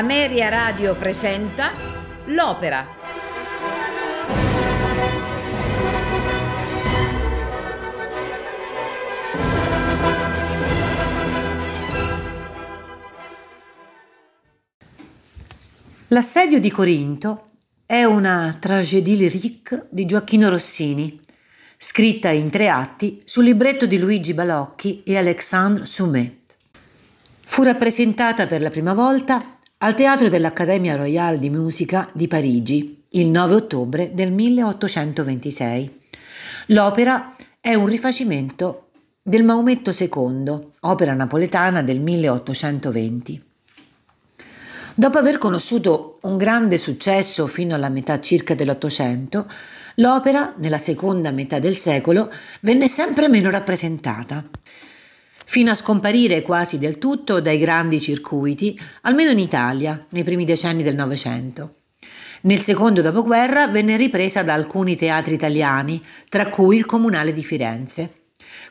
Ameria Radio presenta L'Opera. L'assedio di Corinto è una tragédie lyrique di Gioacchino Rossini, scritta in tre atti sul libretto di Luigi Balocchi e Alexandre Soumet. Fu rappresentata per la prima volta al Teatro dell'Accademia Royale di Musica di Parigi il 9 ottobre del 1826. L'opera è un rifacimento del Maometto II, opera napoletana del 1820. Dopo aver conosciuto un grande successo fino alla metà circa dell'Ottocento, l'opera, nella seconda metà del secolo, venne sempre meno rappresentata fino a scomparire quasi del tutto dai grandi circuiti, almeno in Italia, nei primi decenni del Novecento. Nel secondo dopoguerra venne ripresa da alcuni teatri italiani, tra cui il Comunale di Firenze.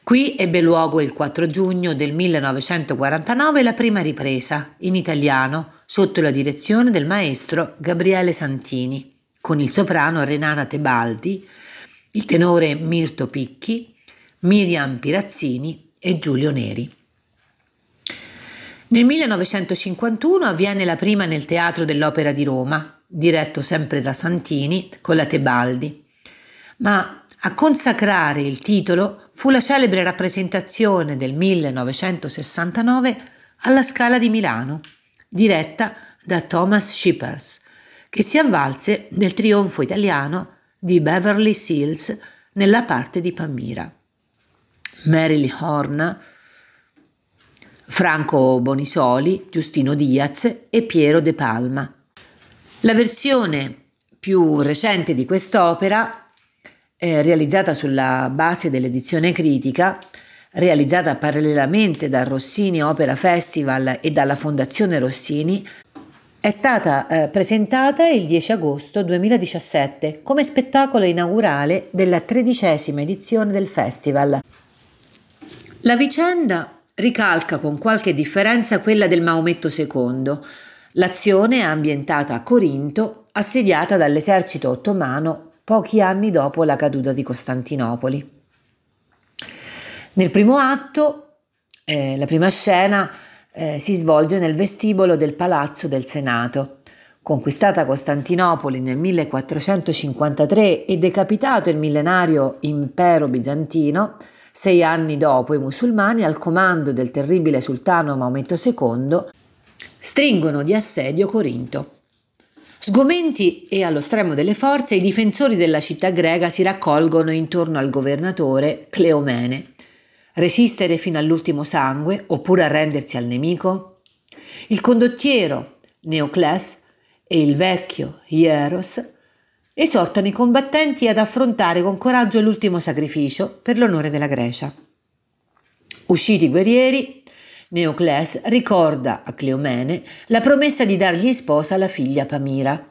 Qui ebbe luogo il 4 giugno del 1949 la prima ripresa, in italiano, sotto la direzione del maestro Gabriele Santini, con il soprano Renata Tebaldi, il tenore Mirto Picchi, Miriam Pirazzini e Giulio Neri. Nel 1951 avviene la prima nel Teatro dell'Opera di Roma, diretto sempre da Santini con la Tebaldi. Ma a consacrare il titolo fu la celebre rappresentazione del 1969 alla Scala di Milano, diretta da Thomas Shippers, che si avvalse del trionfo italiano di Beverly Seals nella parte di Palmira. Marilyn Horn, Franco Bonisoli, Giustino Diaz e Piero De Palma. La versione più recente di quest'opera, eh, realizzata sulla base dell'edizione critica, realizzata parallelamente dal Rossini Opera Festival e dalla Fondazione Rossini, è stata eh, presentata il 10 agosto 2017 come spettacolo inaugurale della tredicesima edizione del festival. La vicenda ricalca con qualche differenza quella del Maometto II. L'azione è ambientata a Corinto, assediata dall'esercito ottomano pochi anni dopo la caduta di Costantinopoli. Nel primo atto, eh, la prima scena eh, si svolge nel vestibolo del Palazzo del Senato. Conquistata Costantinopoli nel 1453 e decapitato il millenario impero bizantino, sei anni dopo, i musulmani, al comando del terribile sultano Maometto II, stringono di assedio Corinto. Sgomenti e allo stremo delle forze, i difensori della città greca si raccolgono intorno al governatore Cleomene. Resistere fino all'ultimo sangue oppure arrendersi al nemico? Il condottiero Neocles e il vecchio Hieros esortano i combattenti ad affrontare con coraggio l'ultimo sacrificio per l'onore della Grecia. Usciti guerrieri, Neocles ricorda a Cleomene la promessa di dargli sposa la figlia Pamira.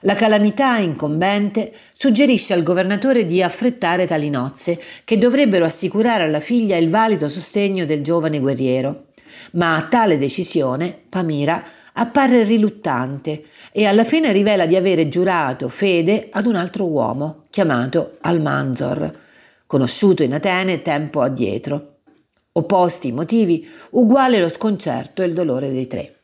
La calamità incombente suggerisce al governatore di affrettare tali nozze, che dovrebbero assicurare alla figlia il valido sostegno del giovane guerriero. Ma a tale decisione Pamira appare riluttante e alla fine rivela di avere giurato fede ad un altro uomo chiamato Almanzor, conosciuto in Atene tempo addietro. Opposti i motivi, uguale lo sconcerto e il dolore dei tre.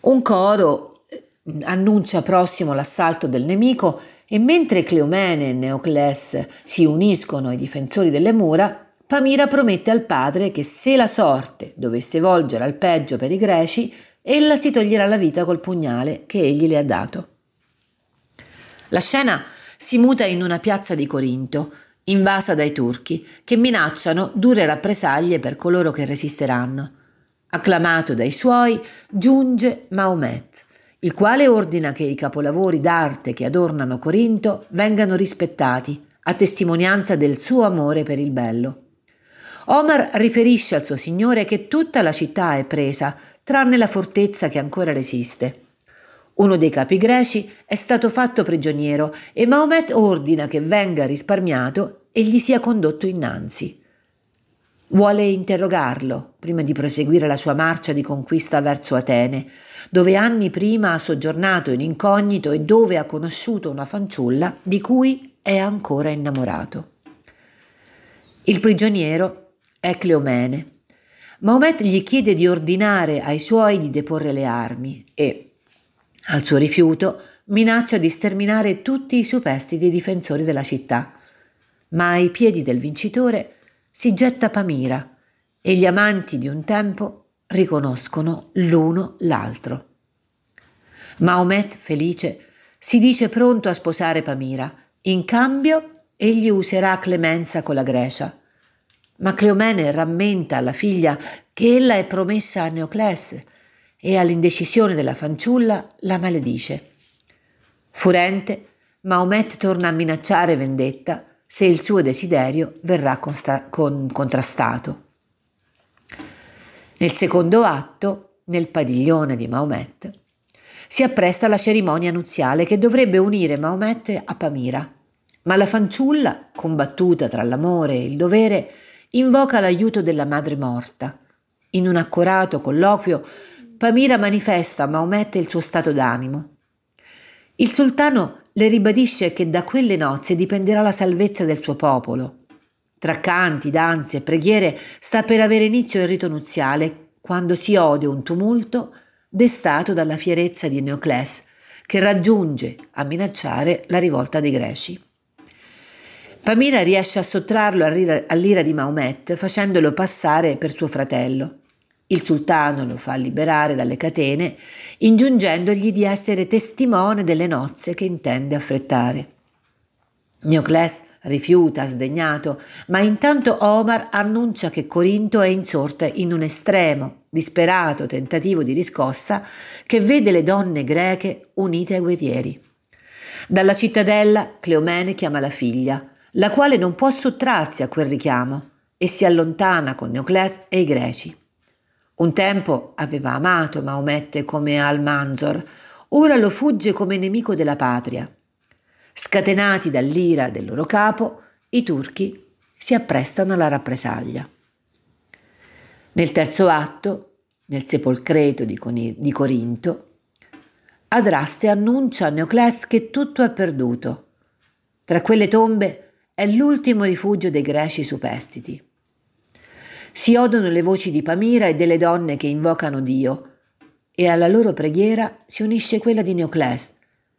Un coro eh, annuncia prossimo l'assalto del nemico e mentre Cleomene e Neocles si uniscono ai difensori delle mura, Pamira promette al padre che se la sorte dovesse volgere al peggio per i greci, ella si toglierà la vita col pugnale che egli le ha dato. La scena si muta in una piazza di Corinto, invasa dai turchi, che minacciano dure rappresaglie per coloro che resisteranno. Acclamato dai suoi, giunge Maomet, il quale ordina che i capolavori d'arte che adornano Corinto vengano rispettati, a testimonianza del suo amore per il bello. Omar riferisce al suo signore che tutta la città è presa tranne la fortezza che ancora resiste. Uno dei capi greci è stato fatto prigioniero e Maomet ordina che venga risparmiato e gli sia condotto innanzi. Vuole interrogarlo prima di proseguire la sua marcia di conquista verso Atene, dove anni prima ha soggiornato in incognito e dove ha conosciuto una fanciulla di cui è ancora innamorato. Il prigioniero è Cleomene. Maomet gli chiede di ordinare ai suoi di deporre le armi e, al suo rifiuto, minaccia di sterminare tutti i superstiti difensori della città. Ma ai piedi del vincitore si getta Pamira e gli amanti di un tempo riconoscono l'uno l'altro. Maomet, felice, si dice pronto a sposare Pamira. In cambio, egli userà clemenza con la Grecia. Ma Cleomene rammenta alla figlia che ella è promessa a Neoclesse e all'indecisione della fanciulla la maledice. Furente, Maomet torna a minacciare vendetta se il suo desiderio verrà consta- con- contrastato. Nel secondo atto, nel padiglione di Maomet, si appresta la cerimonia nuziale che dovrebbe unire Maomet a Pamira. Ma la fanciulla, combattuta tra l'amore e il dovere, invoca l'aiuto della madre morta. In un accurato colloquio, Pamira manifesta a Maomet il suo stato d'animo. Il sultano le ribadisce che da quelle nozze dipenderà la salvezza del suo popolo. Tra canti, danze e preghiere sta per avere inizio il rito nuziale quando si ode un tumulto destato dalla fierezza di Neocles che raggiunge a minacciare la rivolta dei greci. Pamira riesce a sottrarlo all'ira di Maomet facendolo passare per suo fratello. Il sultano lo fa liberare dalle catene, ingiungendogli di essere testimone delle nozze che intende affrettare. Neocles rifiuta sdegnato, ma intanto Omar annuncia che Corinto è insorta in un estremo, disperato tentativo di riscossa che vede le donne greche unite ai guerrieri. Dalla cittadella Cleomene chiama la figlia, la quale non può sottrarsi a quel richiamo e si allontana con Neocles e i greci. Un tempo aveva amato Maomette come Al-Manzor, ora lo fugge come nemico della patria. Scatenati dall'ira del loro capo, i turchi si apprestano alla rappresaglia. Nel terzo atto, nel sepolcreto di, Coni- di Corinto, Adraste annuncia a Neocles che tutto è perduto. Tra quelle tombe è l'ultimo rifugio dei greci superstiti. Si odono le voci di Pamira e delle donne che invocano Dio, e alla loro preghiera si unisce quella di Neocles,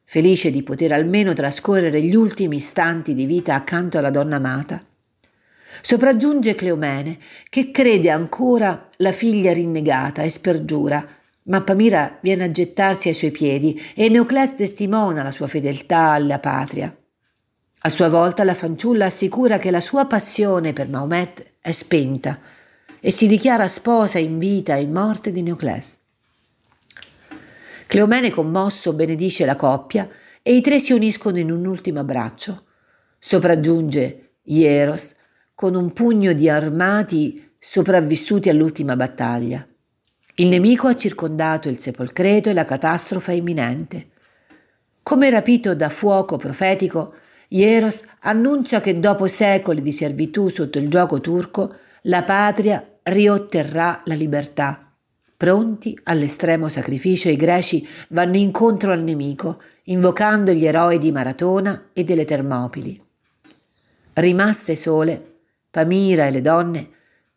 felice di poter almeno trascorrere gli ultimi istanti di vita accanto alla donna amata. Sopraggiunge Cleomene, che crede ancora la figlia rinnegata e spergiura, ma Pamira viene a gettarsi ai suoi piedi e Neocles testimona la sua fedeltà alla patria. A sua volta la fanciulla assicura che la sua passione per Maomet è spenta e si dichiara sposa in vita e in morte di Neocles. Cleomene commosso benedice la coppia e i tre si uniscono in un ultimo abbraccio. Sopraggiunge Ieros con un pugno di armati sopravvissuti all'ultima battaglia. Il nemico ha circondato il sepolcreto e la catastrofe è imminente. Come rapito da fuoco profetico, Ieros annuncia che dopo secoli di servitù sotto il gioco turco, la patria riotterrà la libertà Pronti all'estremo sacrificio, i greci vanno incontro al nemico, invocando gli eroi di Maratona e delle Termopili. Rimaste sole, Pamira e le donne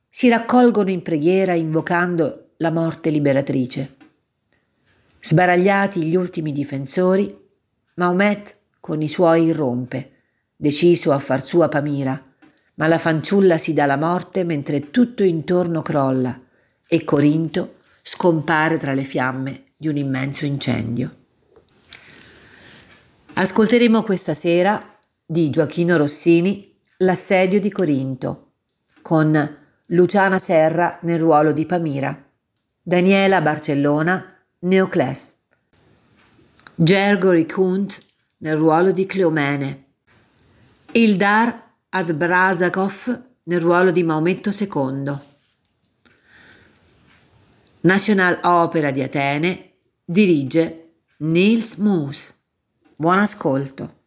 si raccolgono in preghiera invocando la morte liberatrice. Sbaragliati gli ultimi difensori, Maomet con i suoi irrompe, deciso a far sua Pamira, ma la fanciulla si dà la morte mentre tutto intorno crolla e Corinto scompare tra le fiamme di un immenso incendio. Ascolteremo questa sera di Gioachino Rossini L'assedio di Corinto con Luciana Serra nel ruolo di Pamira, Daniela Barcellona Neocles, Gergory Kunt nel ruolo di Cleomene, Ildar Adbrazakov nel ruolo di Maometto II. National Opera di Atene dirige Niels Moos. Buon ascolto.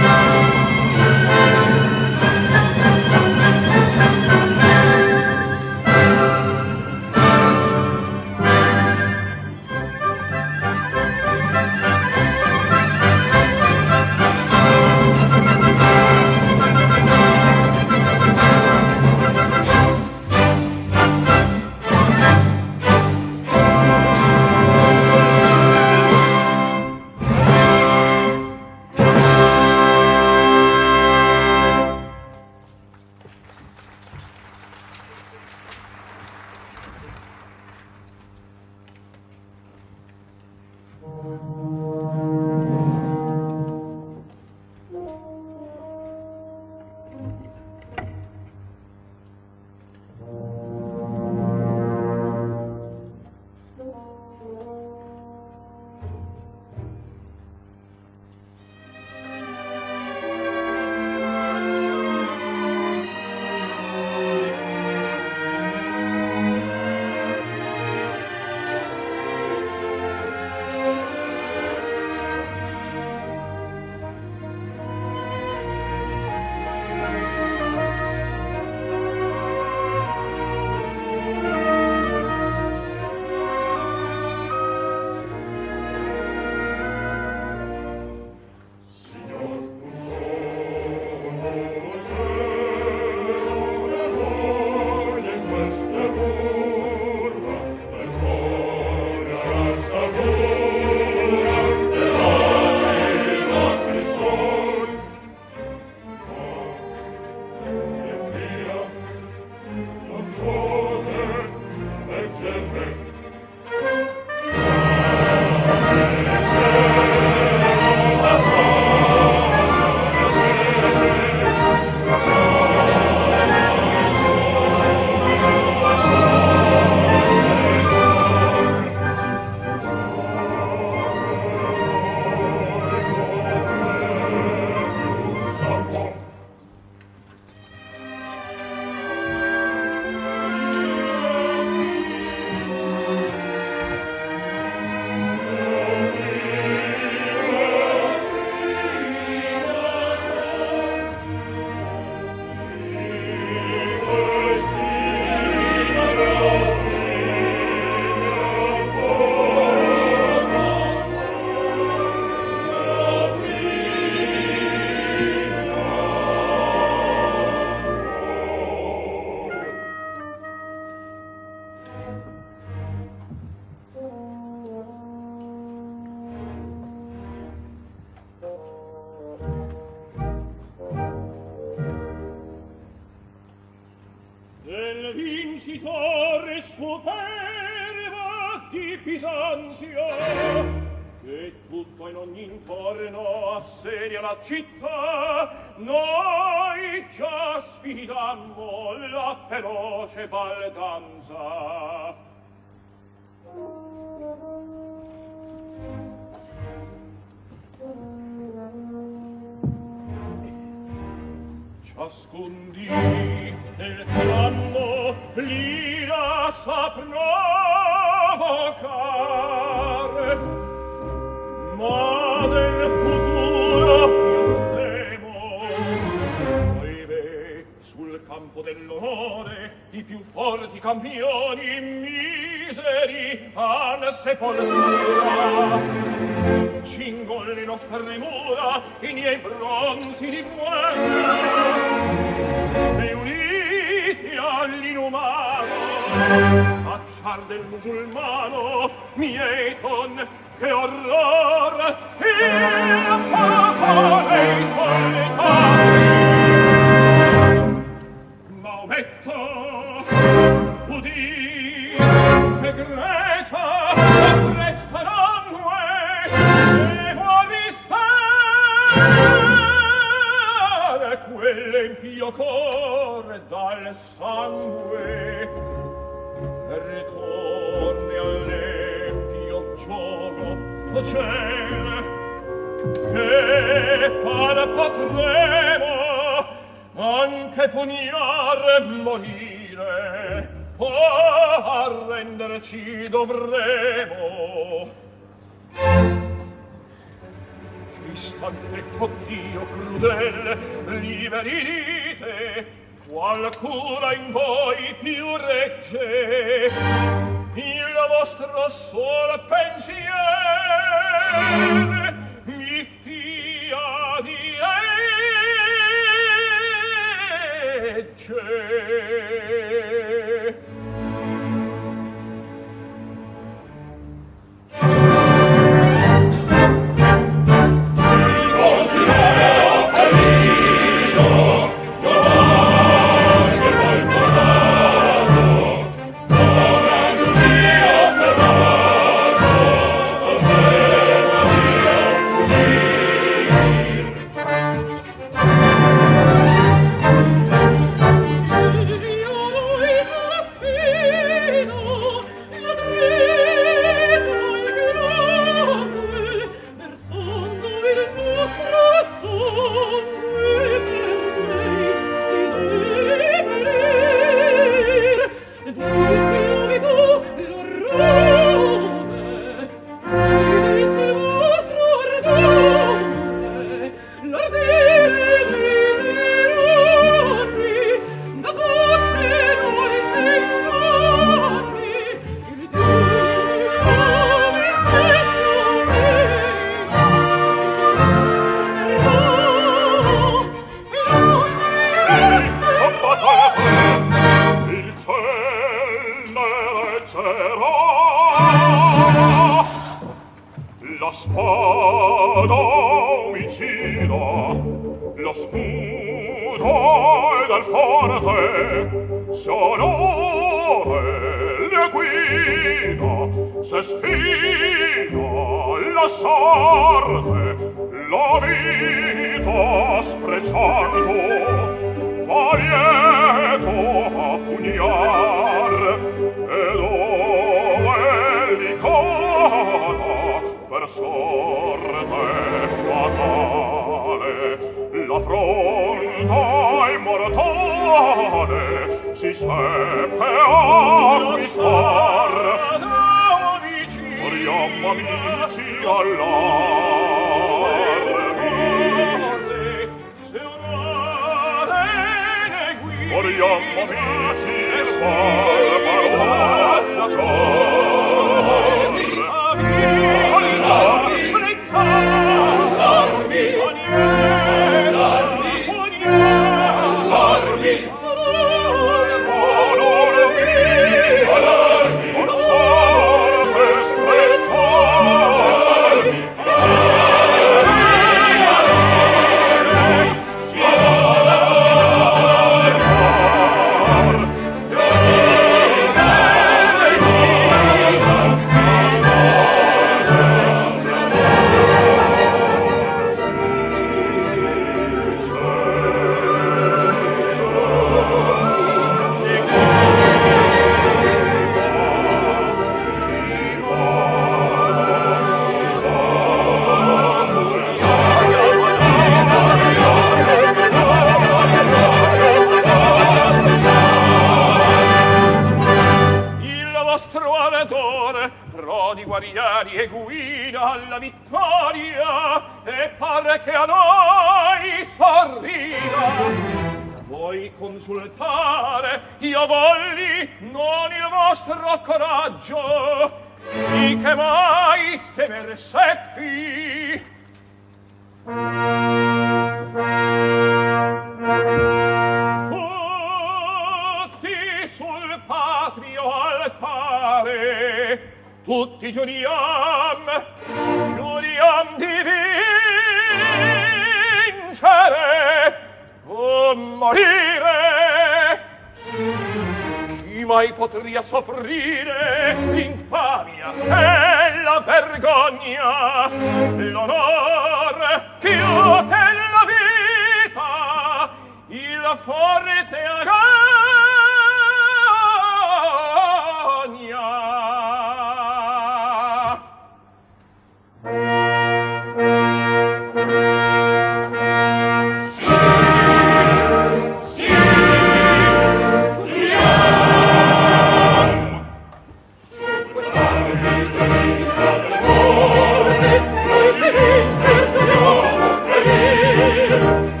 Yeah.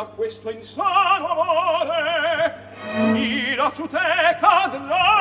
a questo insano amore ira su te cadrà.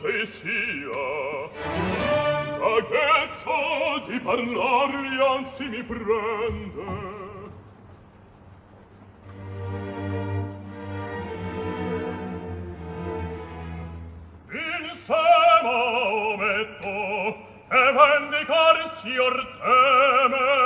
te sia Vaghezza di parlarvi anzi mi prende. Il sema ometto e vendicarsi or teme.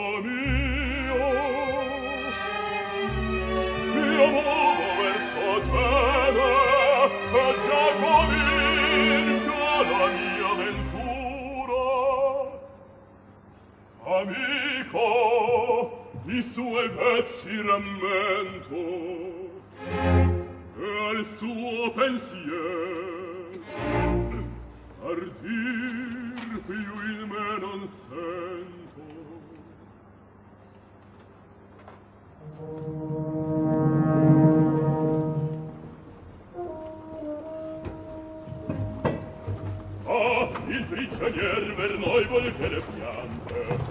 dico i suoi vecchi rammento e al suo pensier. Ardir più il me non sento. Ah, il prigionier per noi vuol che le piante.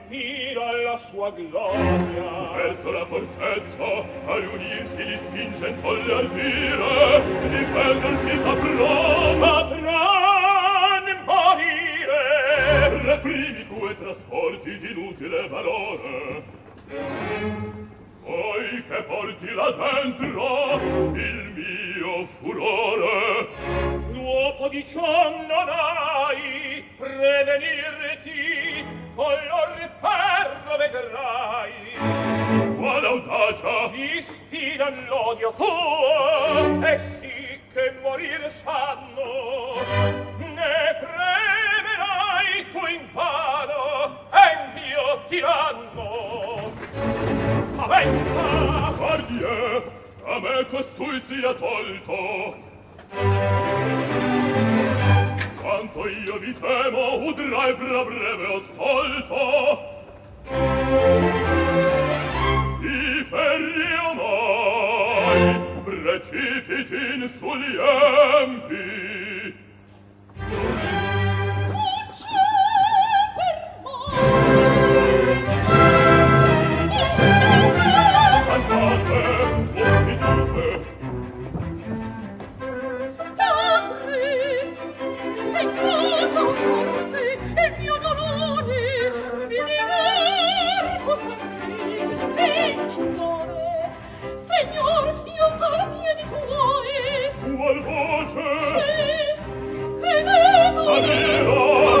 fino alla sua gloria. Verso la fortezza a riunirsi li spinge folle ardire, difendersi sapranno Sapran morire. Reprimi tu e trasporti inutile valore. Poi che porti là dentro il mio furore. Luopo di ciò non hai prevenirti color di ferro vedrai. Qual audacia? Ispira l'odio tuo e sì che morir sanno. Ne fremerai tu in vano empio tiranno aventa! Guardie a me costui sia tolto quanto io vi temo udrai fra breve ascolto. I ferri omai precipitin sugli empi. Signor, io parlo piedi tuoi. Qual voce? Sì, credevo. Aveva.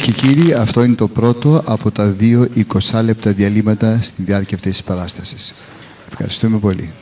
Κυρίες και κύριοι, αυτό είναι το πρώτο από τα δύο 20 λεπτά διαλύματα στη διάρκεια αυτής της παράστασης. Ευχαριστούμε πολύ.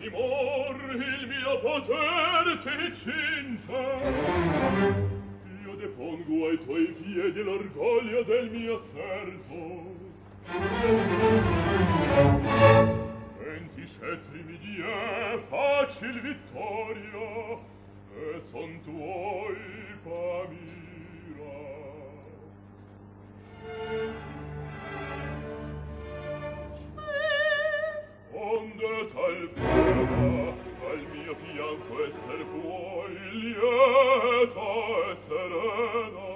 timor il mio poter ti cinge io depongo ai tuoi piedi l'orgoglio del mio servo venti scettri mi die facil vittoria e son tuoi famira Thank you. rondet al terra, al mio fianco esser puoi lieta e serena.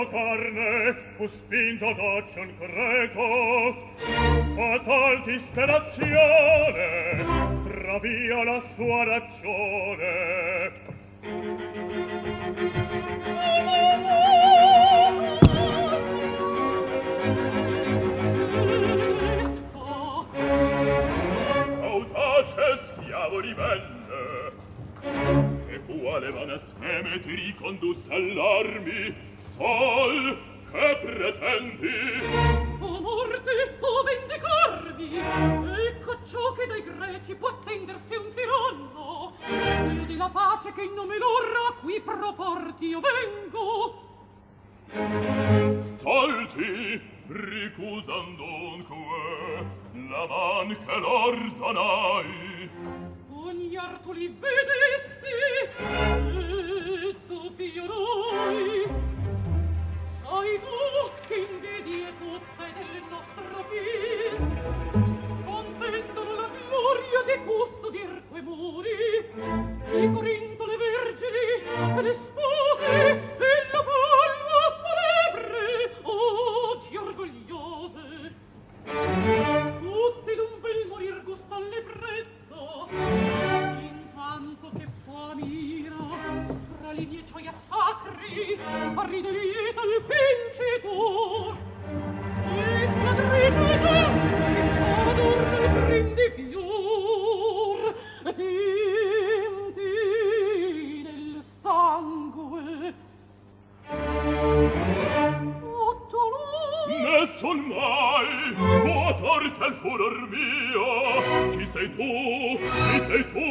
sua carne fu spinto ad occion creco fatal ti spera nessun mai può torta il mio. Chi sei tu chi sei tu.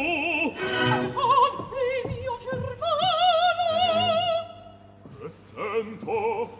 Son il mio cervano sento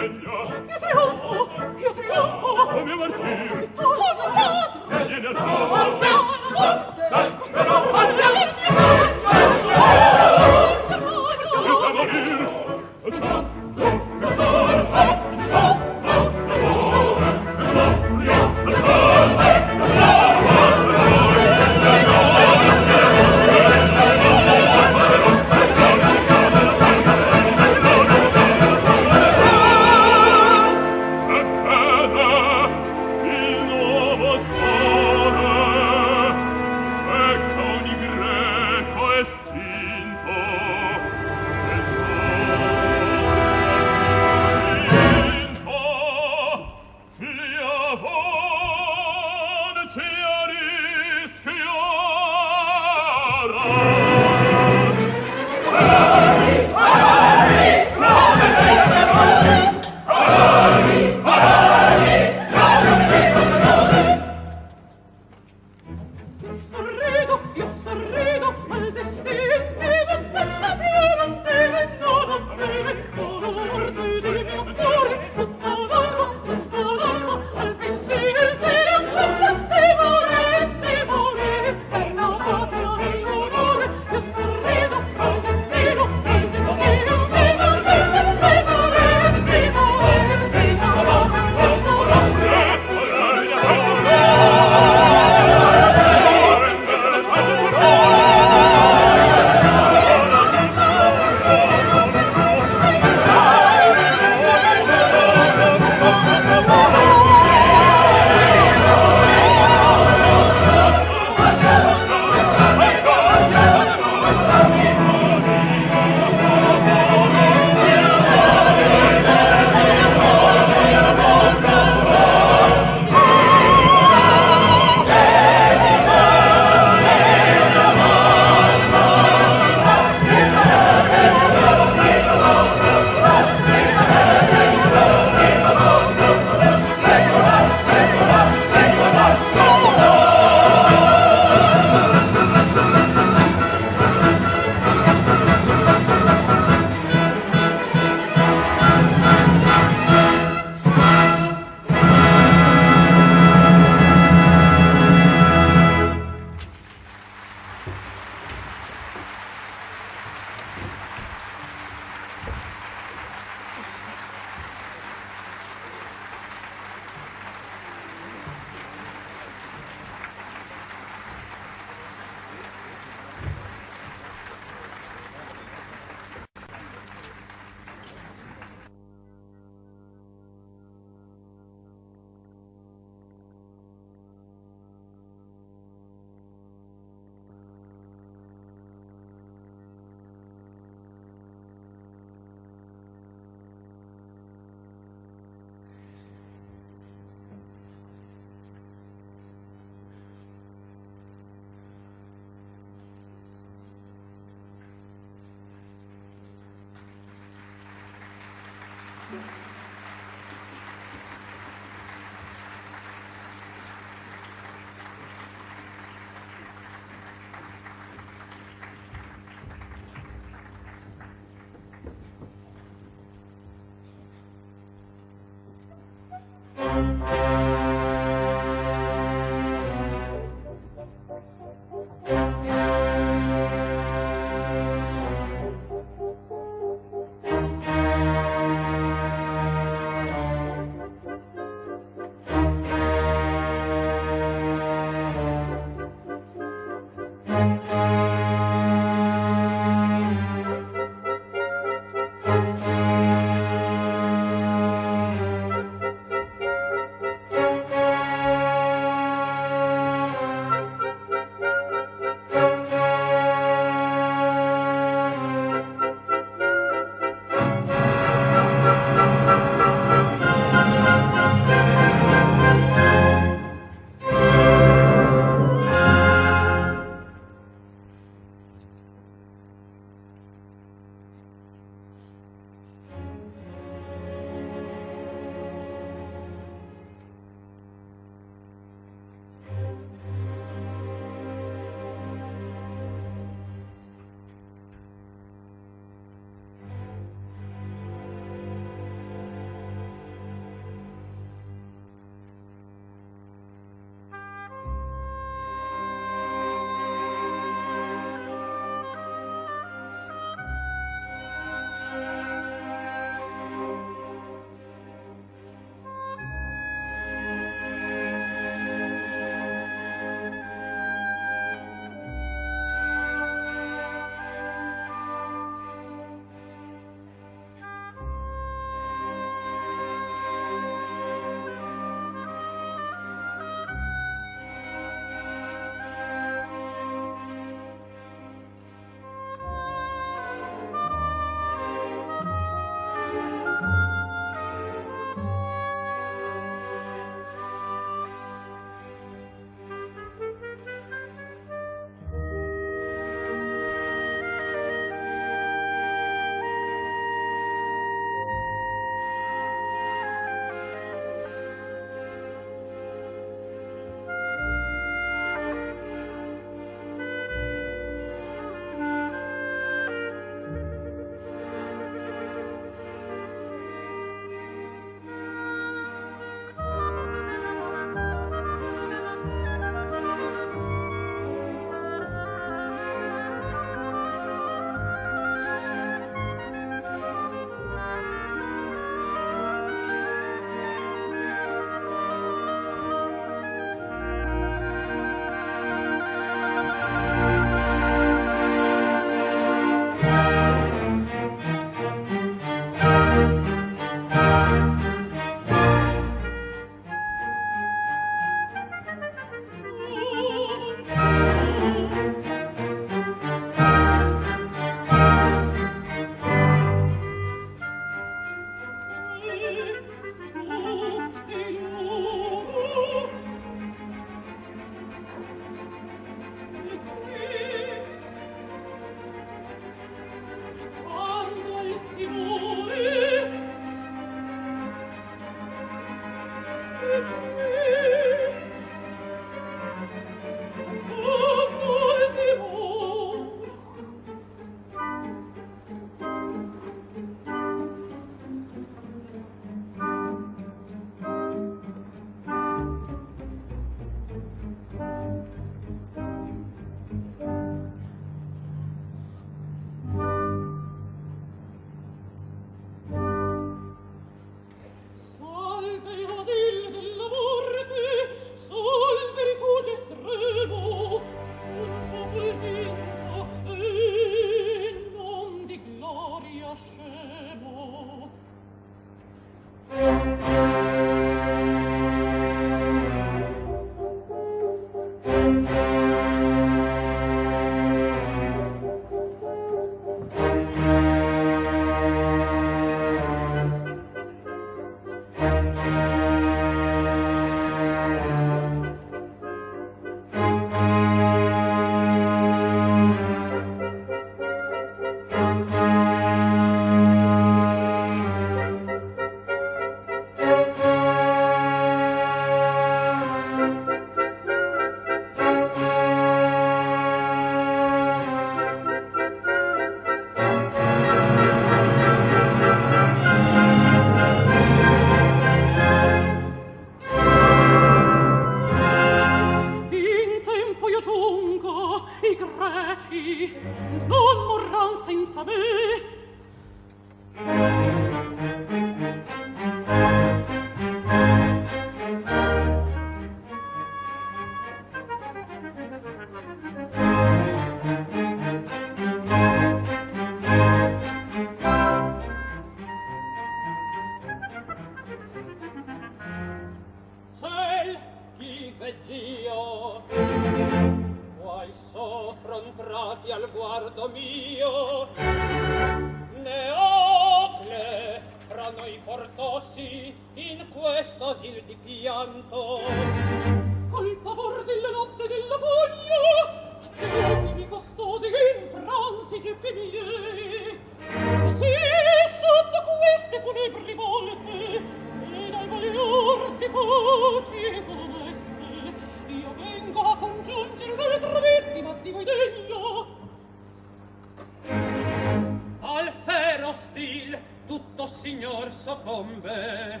signor soccombe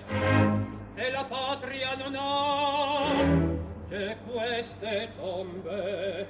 e la patria non ha che queste tombe.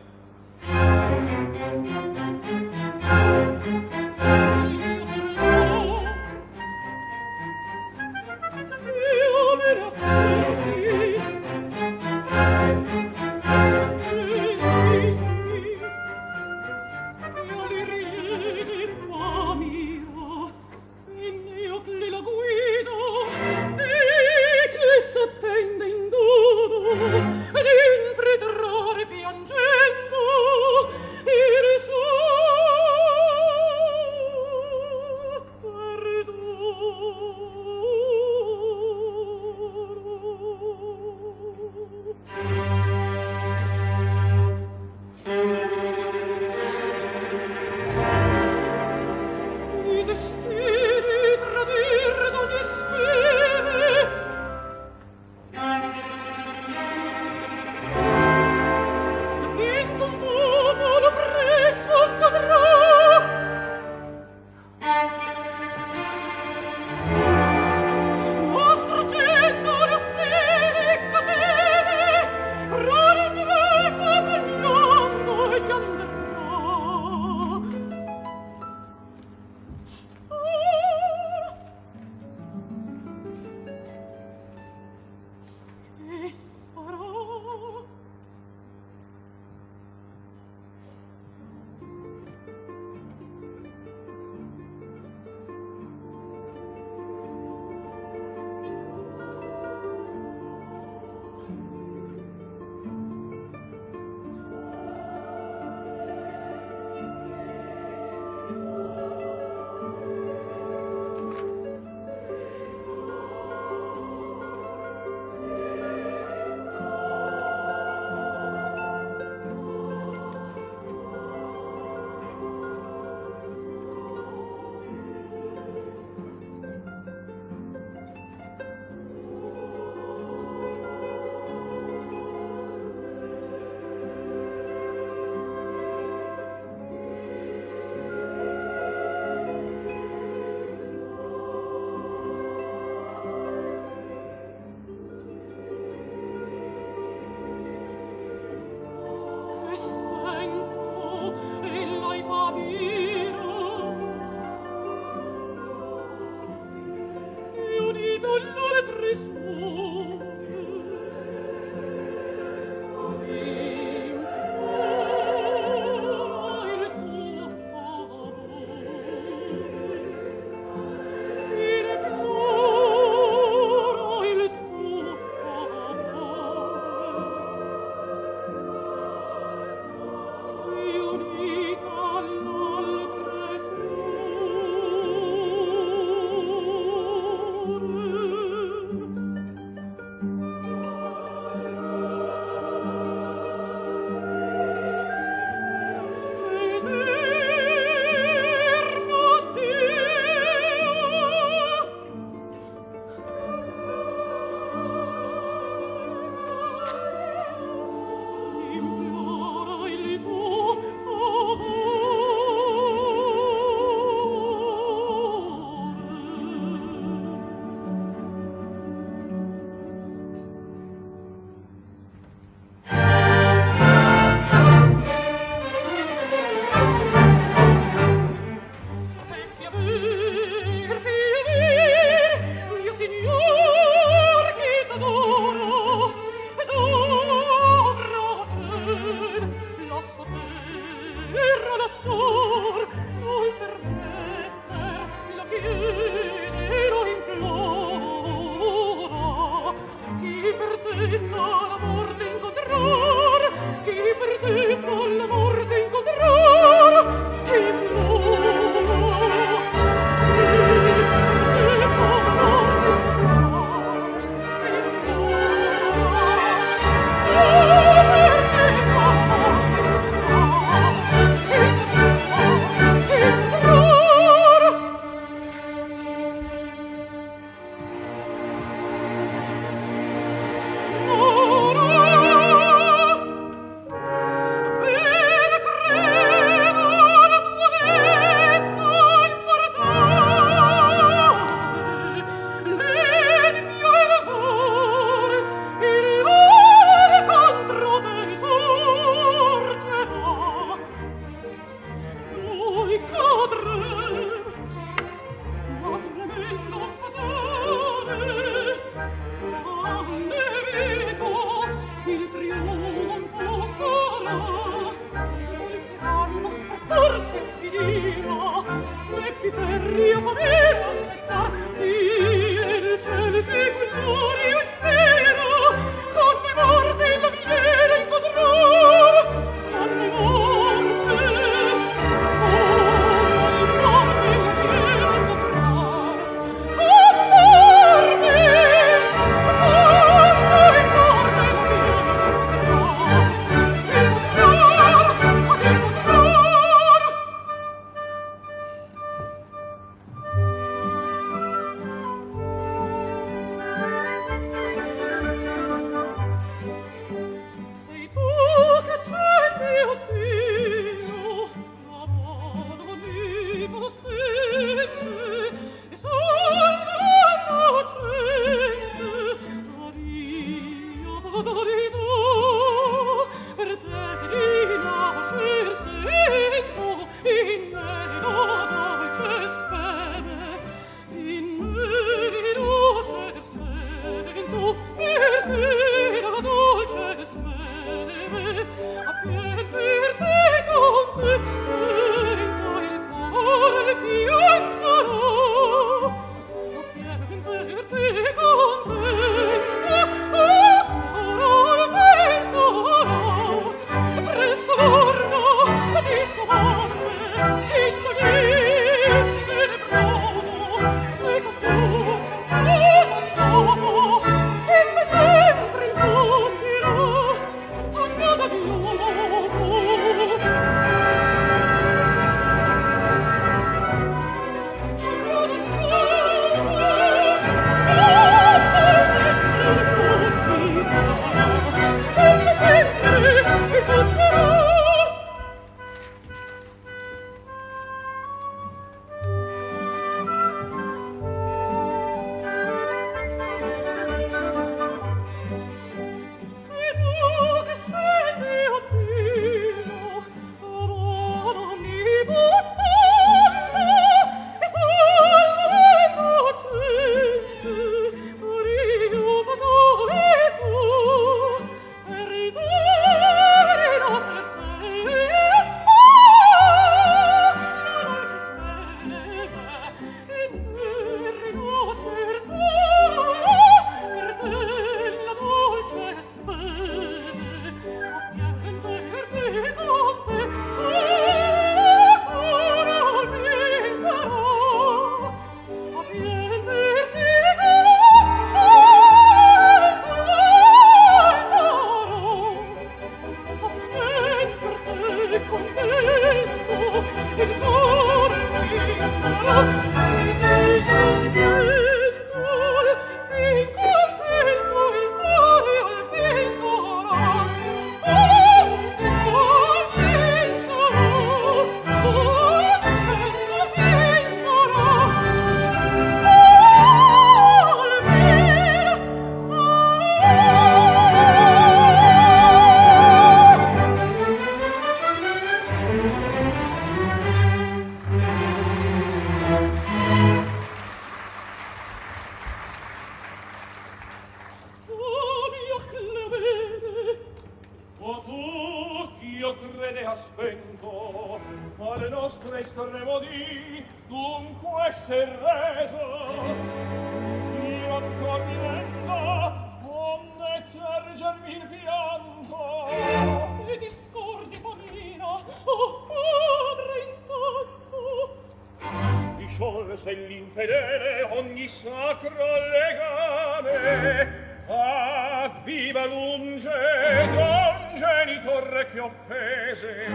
terre che offese.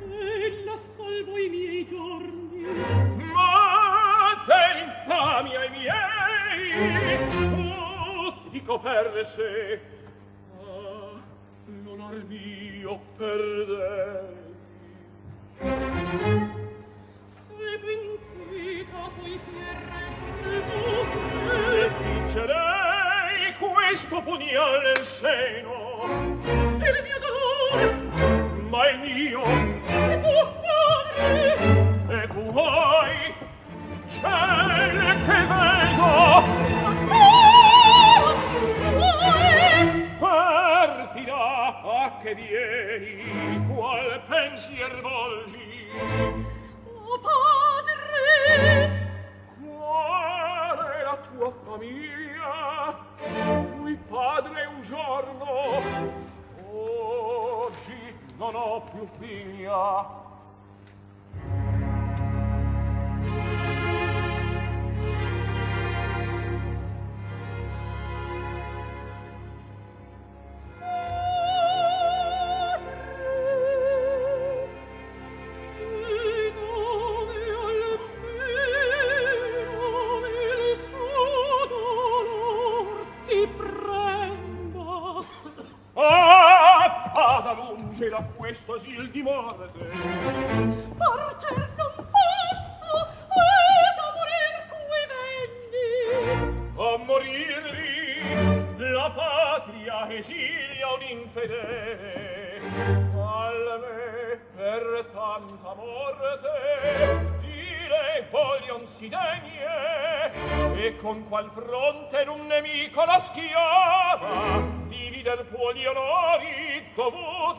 Ella salvo i miei giorni. Ma dell'infamia i miei. Oh, dico per sé ah, l'onor mio perdei se ben quita coi pierre se fosse vincerei questo pugnale al seno. il mio ma il mio e tu pari e vuoi ciel che vedo aspetta vuoi partida a che vieni qual pensier volgi? O padre qual la tua famiglia? Cui padre un giorno oggi non ho più figlia. questo asil di morte porter non posso ed a morir cui venni a morirli la patria esilia un infedele. Alme per tanta morte dire voglion si degne. E con qual fronte un nemico la schiava divider può gli onori dovuti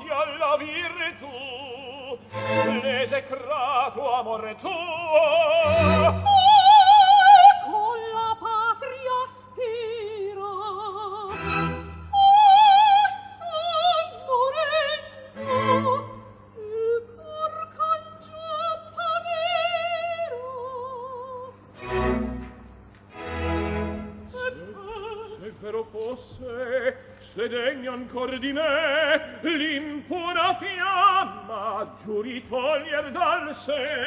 esecrato amore tuo. say.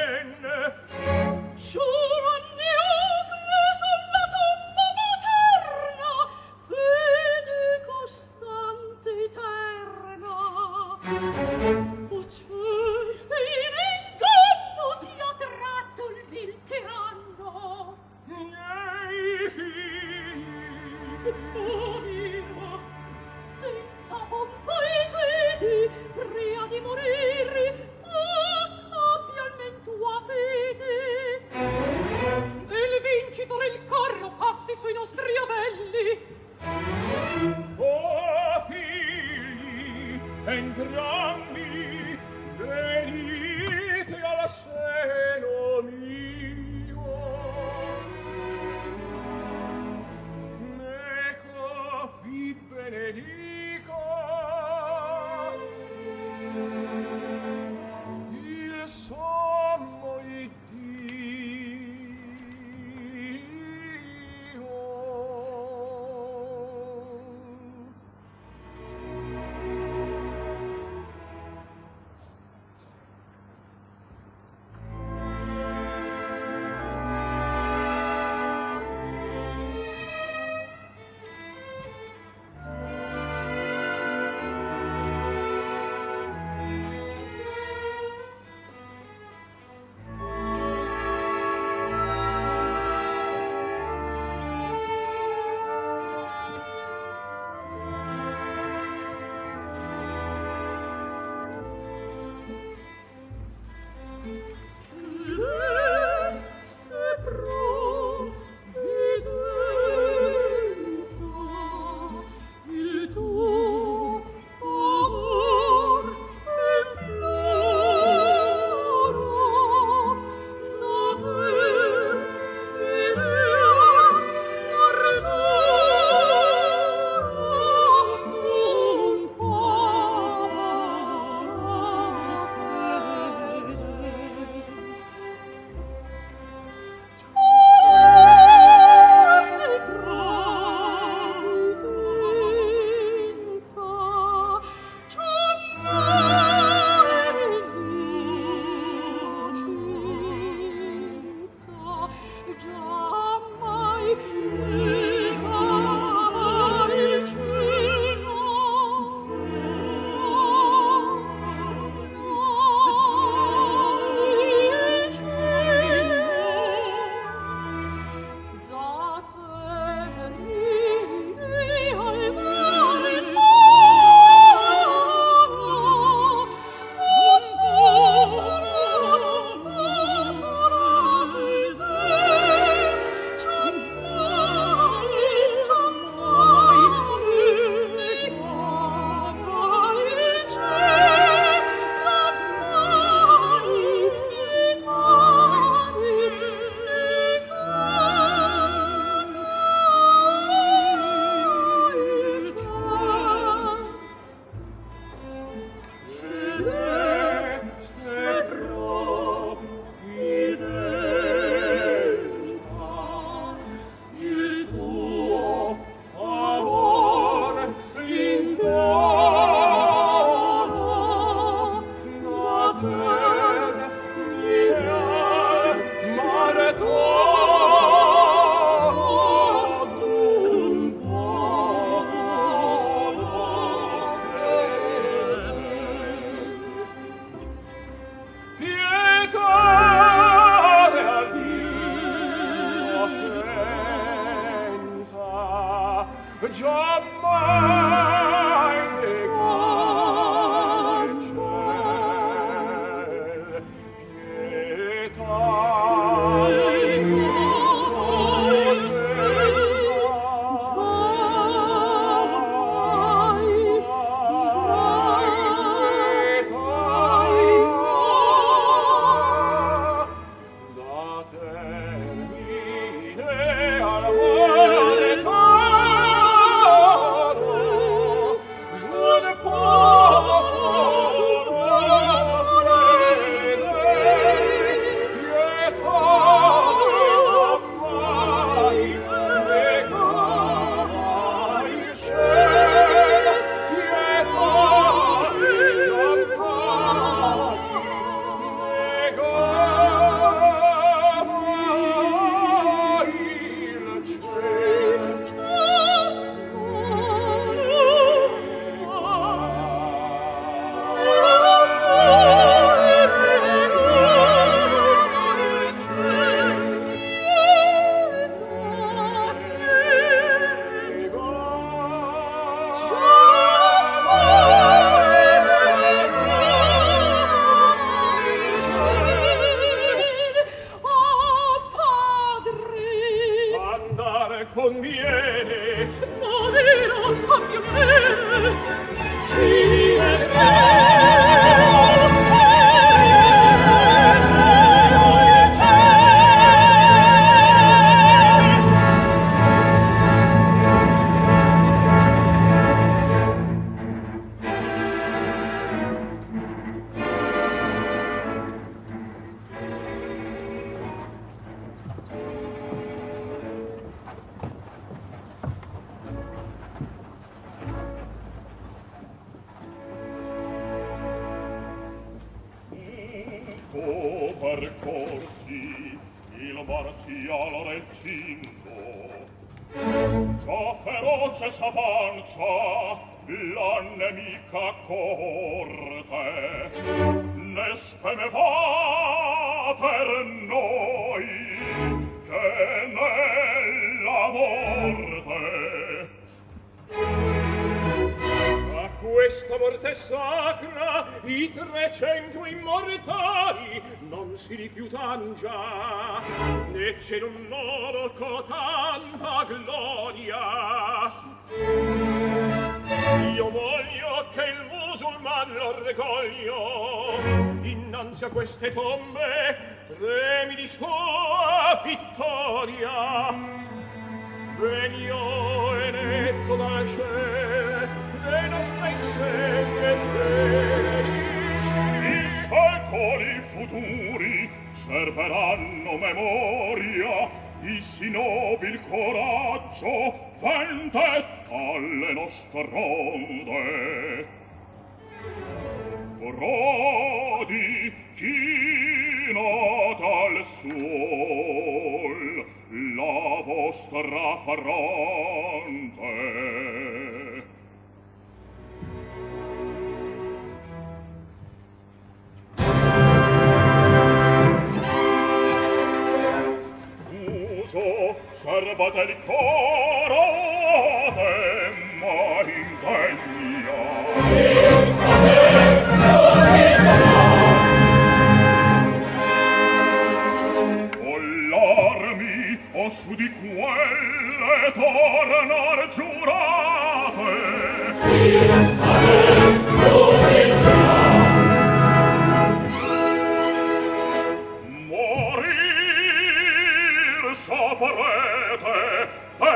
serberanno memoria i si nobil coraggio vendetta alle nostre ronde. Brodi chi nota al sol la vostra fronte Sarbatali coro temma ingegna. Deum ave, Ollarmi, o su di quelle tornar giurate. Sì, ave,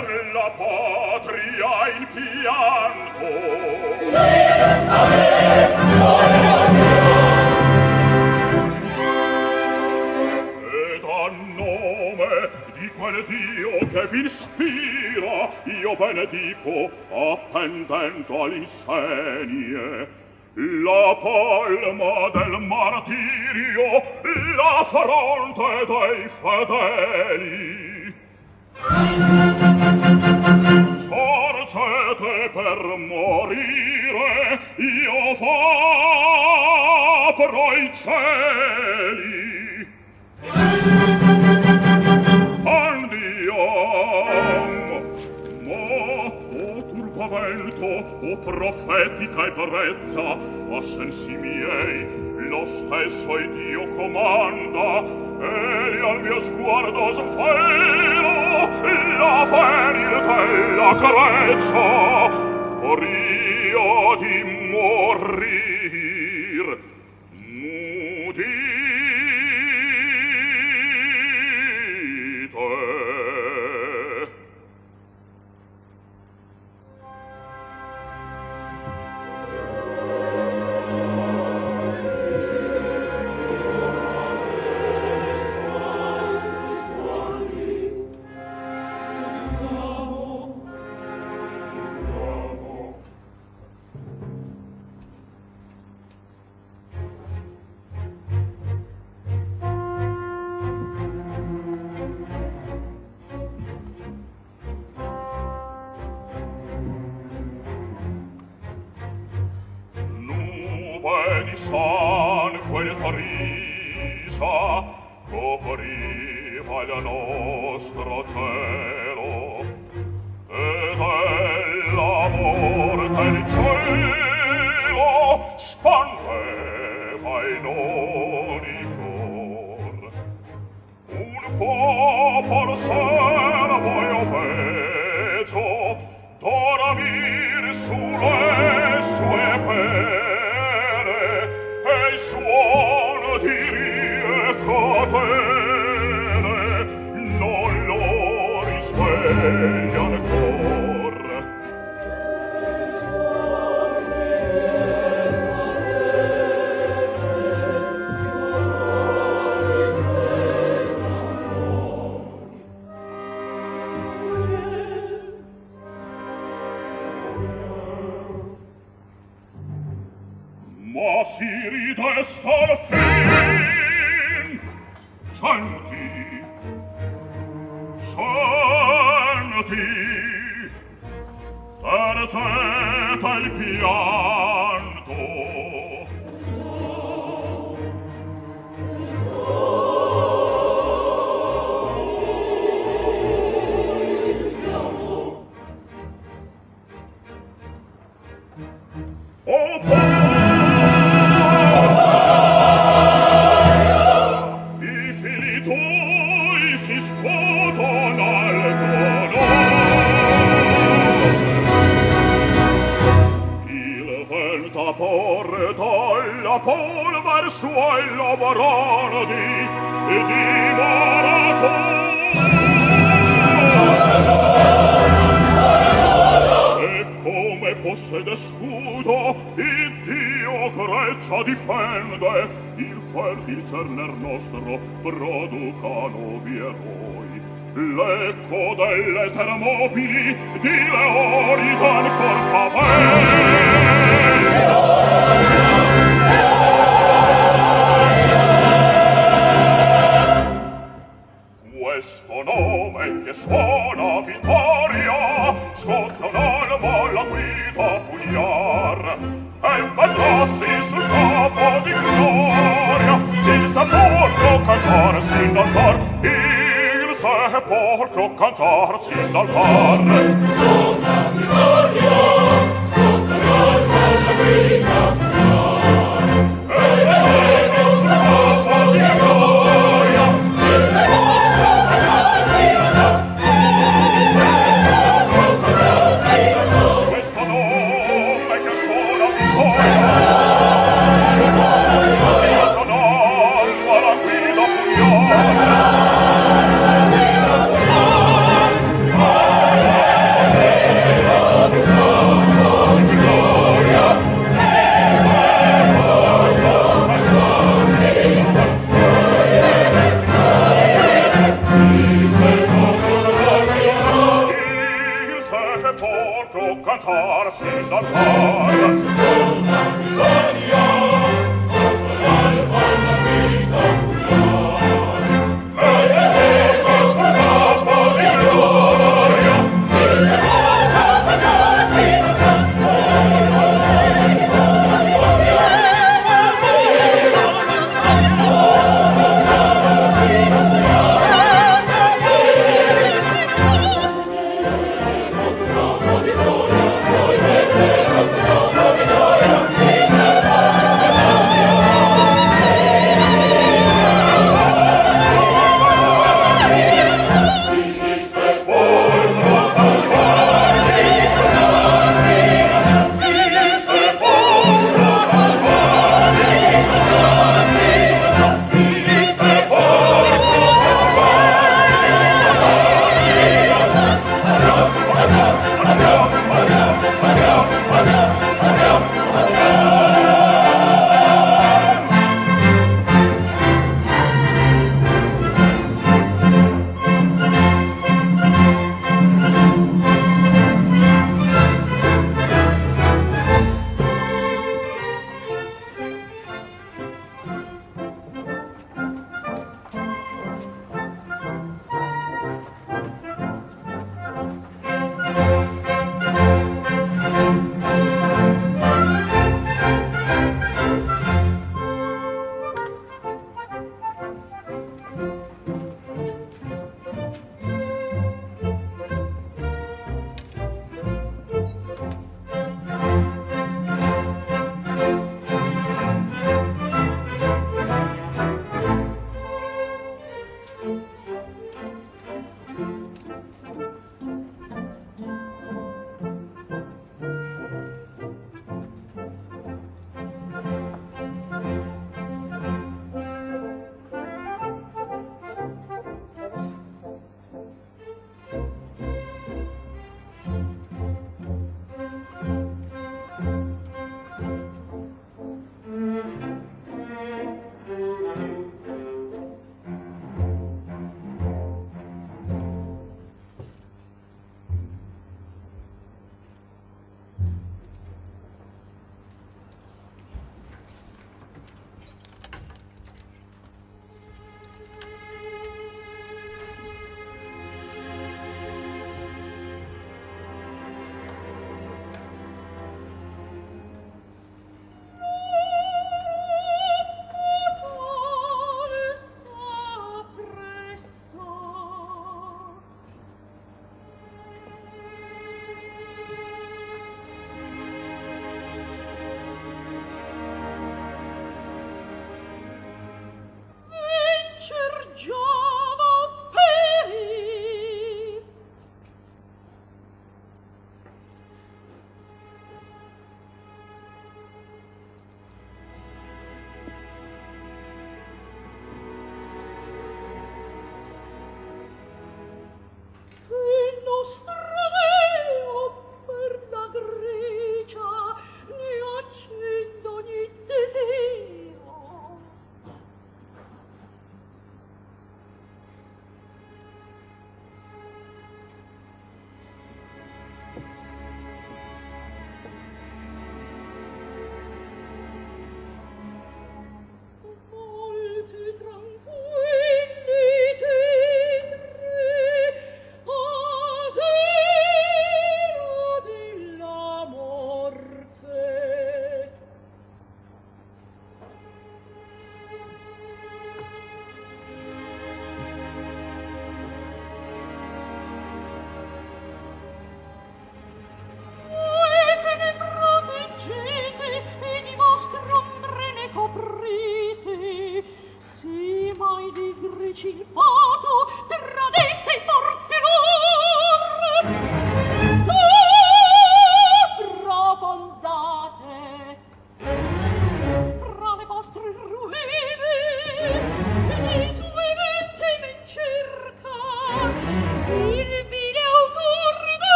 per la patria in pianto Sì, ave, gloria Ed a nome di quel Dio che vi ispira Io benedico, appendendo all'insenie La palma del martirio, la fronte dei fedeli. Sorgete per morire, io vapro i cieli. Andiam, Mo, o turbamento, o profetica e parezza, a miei, lo stesso Dio comanda e al mio sguardo s'affaelo l'avvenir della carezza or io di morire la polvar suoi lavorano di e di dimorato e come possede scudo il Dio Grecia difende il fertil cerner nostro producano vieroi L'eco delle termopili di Leoni dan col favore. e suona vittoria scotta un'alba la guida pugnar e infaggiassi sul capo di gloria il sepolcro cangiarsi dal cor il sepolcro cangiarsi dal cor scotta vittoria scotta un'alba la guida parola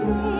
You.